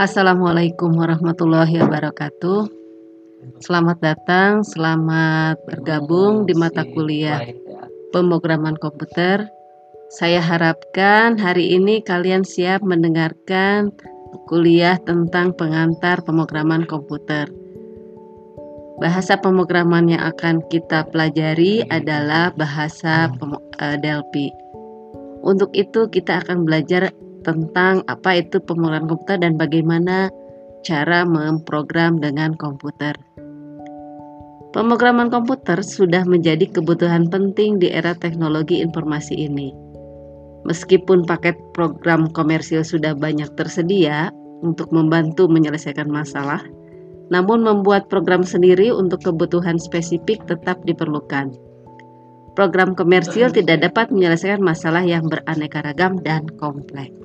Assalamualaikum warahmatullahi wabarakatuh. Selamat datang, selamat bergabung di mata kuliah pemrograman komputer. Saya harapkan hari ini kalian siap mendengarkan kuliah tentang pengantar pemrograman komputer. Bahasa pemrograman yang akan kita pelajari adalah bahasa eh, Delphi. Untuk itu kita akan belajar tentang apa itu pemrograman komputer dan bagaimana cara memprogram dengan komputer. Pemrograman komputer sudah menjadi kebutuhan penting di era teknologi informasi ini. Meskipun paket program komersil sudah banyak tersedia untuk membantu menyelesaikan masalah, namun membuat program sendiri untuk kebutuhan spesifik tetap diperlukan. Program komersil tidak dapat menyelesaikan masalah yang beraneka ragam dan kompleks.